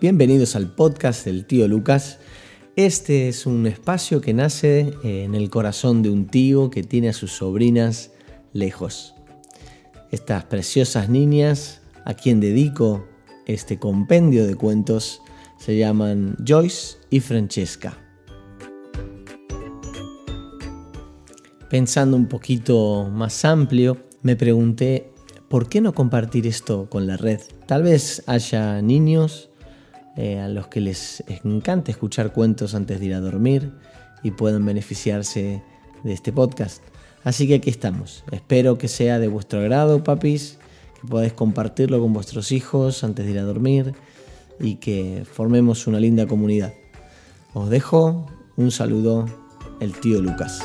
Bienvenidos al podcast del tío Lucas. Este es un espacio que nace eh, en el corazón de un tío que tiene a sus sobrinas lejos. Estas preciosas niñas a quien dedico este compendio de cuentos se llaman Joyce y Francesca. Pensando un poquito más amplio, me pregunté, ¿por qué no compartir esto con la red? Tal vez haya niños eh, a los que les encanta escuchar cuentos antes de ir a dormir y puedan beneficiarse de este podcast. Así que aquí estamos. Espero que sea de vuestro agrado, papis, que podáis compartirlo con vuestros hijos antes de ir a dormir y que formemos una linda comunidad. Os dejo un saludo, el tío Lucas.